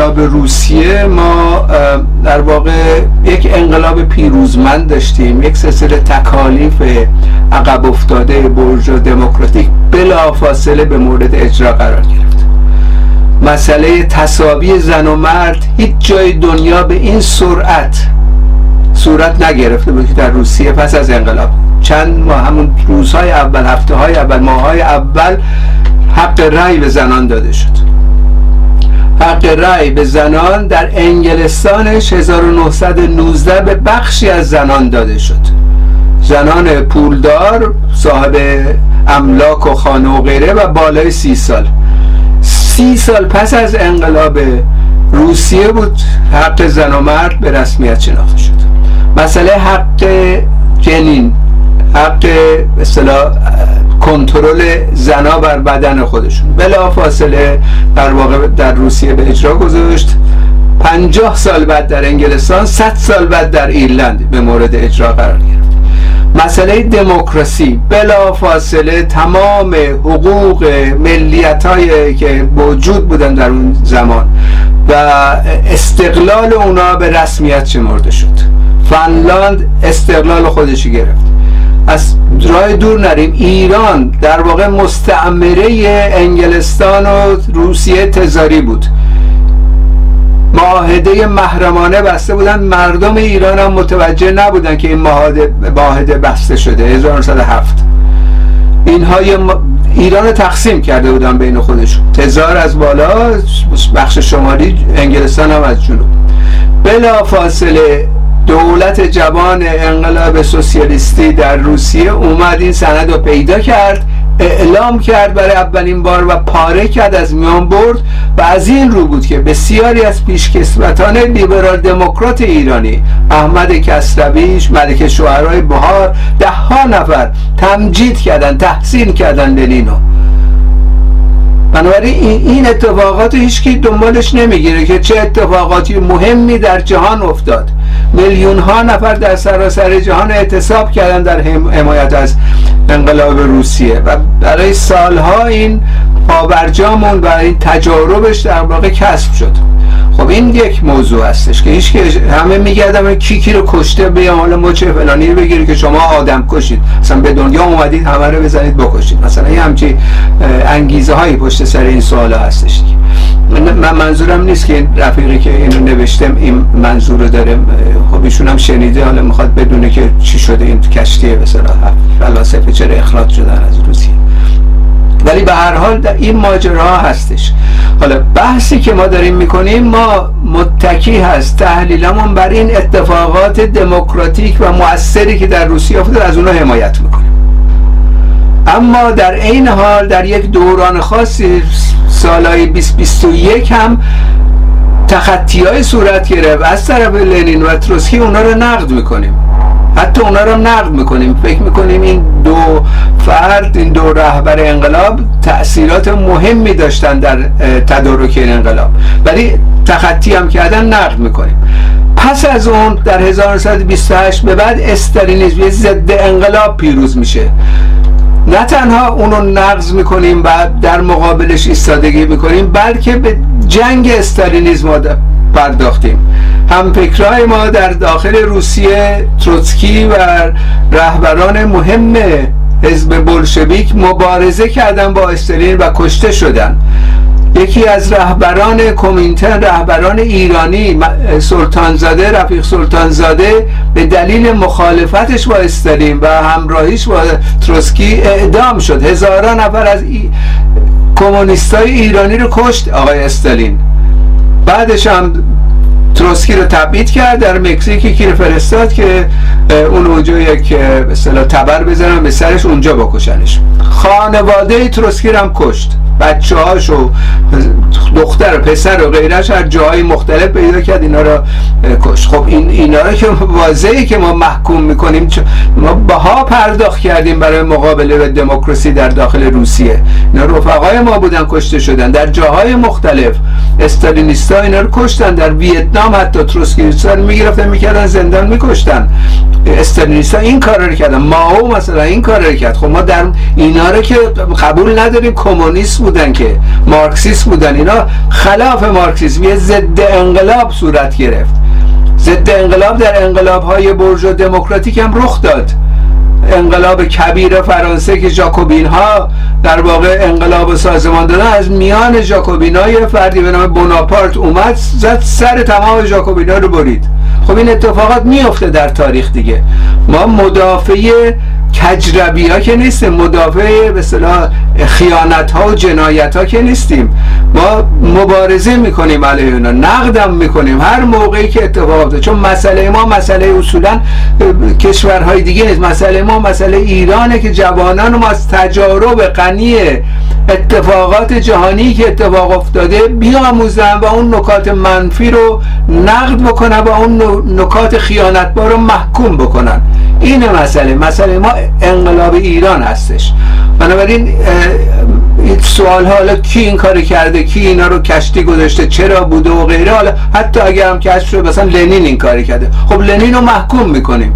انقلاب روسیه ما در واقع یک انقلاب پیروزمند داشتیم یک سلسله تکالیف عقب افتاده برجا دموکراتیک بلا فاصله به مورد اجرا قرار گرفت. مسئله تصاوی زن و مرد هیچ جای دنیا به این سرعت صورت نگرفته بود که در روسیه پس از انقلاب. چند ماه همون روزهای اول هفته های اول ماه های اول حق رأی به زنان داده شد. حق رأی به زنان در انگلستان 1919 به بخشی از زنان داده شد. زنان پولدار صاحب املاک و خانه و غیره و بالای سی سال. سی سال پس از انقلاب روسیه بود حق زن و مرد به رسمیت شناخته شد. مسئله حق جنین حق اصطلاح کنترل زنا بر بدن خودشون. بلا فاصله در واقع در روسیه به اجرا گذاشت. پنجاه سال بعد در انگلستان 100 سال بعد در ایرلند به مورد اجرا قرار گرفت. مسئله دموکراسی بلا فاصله تمام حقوق ملیت هایی که موجود بودن در اون زمان و استقلال اونا به رسمیت شمرده شد. فنلاند استقلال خودشی گرفت. از راه دور نریم. ایران در واقع مستعمره انگلستان و روسیه تزاری بود. معاهده محرمانه بسته بودن. مردم ایران هم متوجه نبودن که این معاهده بسته شده. 1907 اینها ایران رو تقسیم کرده بودن بین خودشون. تزار از بالا بخش شمالی انگلستان هم از جنوب. بلا فاصله دولت جوان انقلاب سوسیالیستی در روسیه اومد این سند رو پیدا کرد اعلام کرد برای اولین بار و پاره کرد از میان برد و از این رو بود که بسیاری از پیشکسوتان لیبرال دموکرات ایرانی احمد کسرویش ملک شوهرای بهار ده ها نفر تمجید کردن تحسین کردن لنینو. بنابراین این اتفاقات هیچکی دنبالش نمی‌گیره که چه اتفاقاتی مهمی در جهان افتاد. میلیون ها نفر در سراسر جهان اعتصاب کردن در حمایت از انقلاب روسیه و برای سالها این پابرجامون و این تجاربش در واقع کسب شد. خب این یک موضوع هستش که هیچ همه میگردم کی کی رو کشته بیام حالا مچه فلانی رو بگیری که شما آدم کشید. مثلا به دنیا اومدید همه رو بزنید بکشید. مثلا این همچی انگیزه هایی پشت سر این سوال هستش. من منظورم نیست که رفیقی که اینو نوشتم این منظور رو داره خب ایشون هم شنیده حالا می‌خواد بدونه که چی شده این کشتیه مثلا فلاسفه چرا اخراج شدن از روسیه. ولی به هر حال این ماجرا هستش. حالا بحثی که ما داریم می‌کنیم ما متکی هست. تحلیلمون بر این اتفاقات دموکراتیک و مؤثری که در روسیه افتاد از اونها حمایت می‌کنیم. اما در این حال در یک دوران خاصی سالهای 2021 هم تخطی های صورت گرفت. از طرف لنین و تروسکی اونا رو نقد می‌کنیم. حتی اونا رو نقد می‌کنیم. فکر می‌کنیم این دو فرد این دو رهبر انقلاب تأثیرات مهمی داشتن در تدارک این انقلاب. ولی تخطی هم کردن نقد می‌کنیم. پس از اون در 1928 به بعد استالینیسم ضد انقلاب پیروز میشه. نه تنها اونو نقض می‌کنیم و در مقابلش ایستادگی می‌کنیم بلکه به جنگ استالینیزم پرداختیم. هم فکرهای ما در داخل روسیه تروتسکی و رهبران مهم حزب بلشویک مبارزه کردن با استالین و کشته شدن. یکی از رهبران کومینتن رهبران ایرانی سلطانزاده رفیق سلطانزاده به دلیل مخالفتش با استالین و همراهیش با تروسکی اعدام شد. هزاران نفر از ای... کمونیستای ایرانی رو کشت آقای استالین. بعدش هم تروسکی رو تبعید کرد در مکزیک یکی رو فرستاد که اون اونجا یک مثلا تبر بزنن به سرش اونجا بکشنش. خانواده تروسکی رو هم کشت. بچه هاش و دختر و پسر و غیرش هر جاهای مختلف پیدا کرد اینا رو کش خب این اینا رو که واضحه که ما محکوم می‌کنیم ما بها پرداخت کردیم برای مقابله به دموکراسی در داخل روسیه. اینا رفقای ما بودن کشته شدن در جاهای مختلف. استالینیستا اینا رو کشتن در ویتنام حتی تروسکیستان می‌گرفتن می‌کردن زندان میکشتن. استالینیستا این کار رو کردن ماو مثلا این کار رو کرد. خب ما در اینا رو که قبول نداریم کمونیست بودن که مارکسیست بودن اینا خلاف مارکسیسم یه ضد انقلاب صورت گرفت. ضد انقلاب در انقلاب های برج و دموکراتیک هم رخ داد. انقلاب کبیر فرانسه که جاکوبین ها در واقع انقلاب سازمان دادن از میان جاکوبین های فردی به نام بوناپارت اومد زد سر تمام جاکوبین ها رو برید. خب این اتفاقات میفته در تاریخ دیگه. ما مدافع کجربی ها که نیستیم مدافع به خیانت ها و جنایت ها که نیستیم. ما مبارزه می‌کنیم علیه اونا نقدم می‌کنیم. هر موقعی که اتفاق افتاد چون مسئله ما مسئله اصولا کشورهای دیگه نیست. مسئله ما مسئله ایرانه که جوانان ما از تجارب غنی اتفاقات جهانی که اتفاق افتاده بیاموزن و اون نکات منفی رو نقد بکنن و اون نکات خیانتبار رو محکوم بکنن. این مسئله. مسئله ما انقلاب ایران هستش. بنابراین سوال ها حالا کی این کار کرده؟ کی اینا رو کشتی گذاشته؟ چرا بوده و غیره؟ حالا حتی اگر هم کشف شده مثلا لنین این کاری کرده. خب لنین رو محکوم می‌کنیم.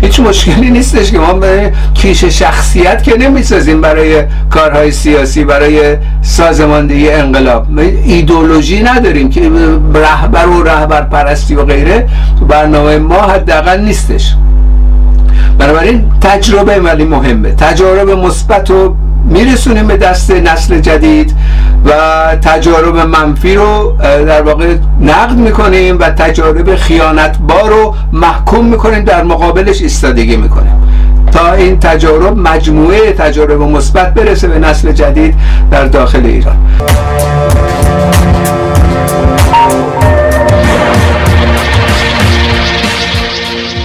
هیچ مشکلی نیستش که ما به کیش شخصیت که نمی‌سازیم برای کارهای سیاسی برای سازماندهی انقلاب. ایدولوژی نداریم که رهبر و رهبر پرستی و غیره تو برنامه ما حداقل نیستش. بنابراین تجربه ولی مهمه. تجارب مثبت و میرسونیم به دست نسل جدید و تجارب منفی رو در واقع نقد می‌کنیم و تجارب خیانتبار رو محکوم می‌کنیم در مقابلش ایستادگی می‌کنیم. تا این تجارب مجموعه تجارب مثبت برسه به نسل جدید در داخل ایران.